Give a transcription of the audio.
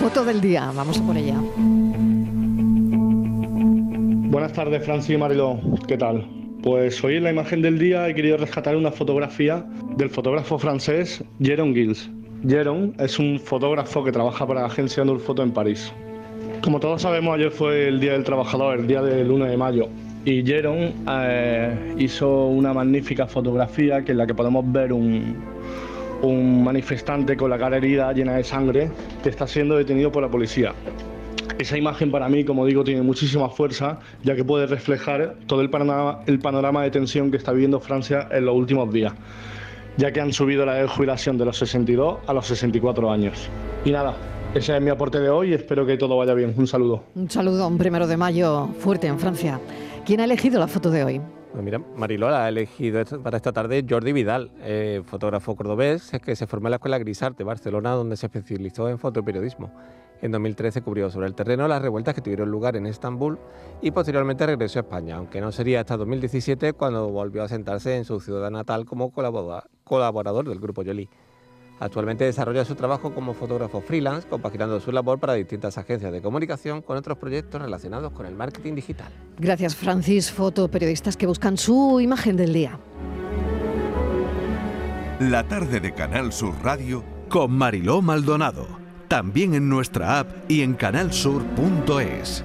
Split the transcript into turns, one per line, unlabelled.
Foto del día, vamos a por ella.
Buenas tardes, Francis y Mariló. ¿Qué tal? Pues hoy en la imagen del día he querido rescatar una fotografía del fotógrafo francés Jérôme Gilles. Jérôme es un fotógrafo que trabaja para la agencia Foto en París. Como todos sabemos, ayer fue el Día del Trabajador, el día del 1 de mayo, y Jérôme eh, hizo una magnífica fotografía que en la que podemos ver un, un manifestante con la cara herida, llena de sangre, que está siendo detenido por la policía. Esa imagen para mí, como digo, tiene muchísima fuerza, ya que puede reflejar todo el panorama, el panorama de tensión que está viviendo Francia en los últimos días, ya que han subido la jubilación de los 62 a los 64 años. Y nada, ese es mi aporte de hoy espero que todo vaya bien. Un saludo.
Un saludo, un primero de mayo fuerte en Francia. ¿Quién ha elegido la foto de hoy?
Pues mira, Marilola ha elegido para esta tarde Jordi Vidal, eh, fotógrafo cordobés que se formó en la Escuela Grisarte, Barcelona, donde se especializó en fotoperiodismo. En 2013 cubrió sobre el terreno las revueltas que tuvieron lugar en Estambul y posteriormente regresó a España, aunque no sería hasta 2017 cuando volvió a sentarse en su ciudad natal como colaborador del grupo Jolie. Actualmente desarrolla su trabajo como fotógrafo freelance, compaginando su labor para distintas agencias de comunicación con otros proyectos relacionados con el marketing digital.
Gracias, Francis. Fotoperiodistas que buscan su imagen del día.
La tarde de Canal Sur Radio con Mariló Maldonado. También en nuestra app y en canalsur.es.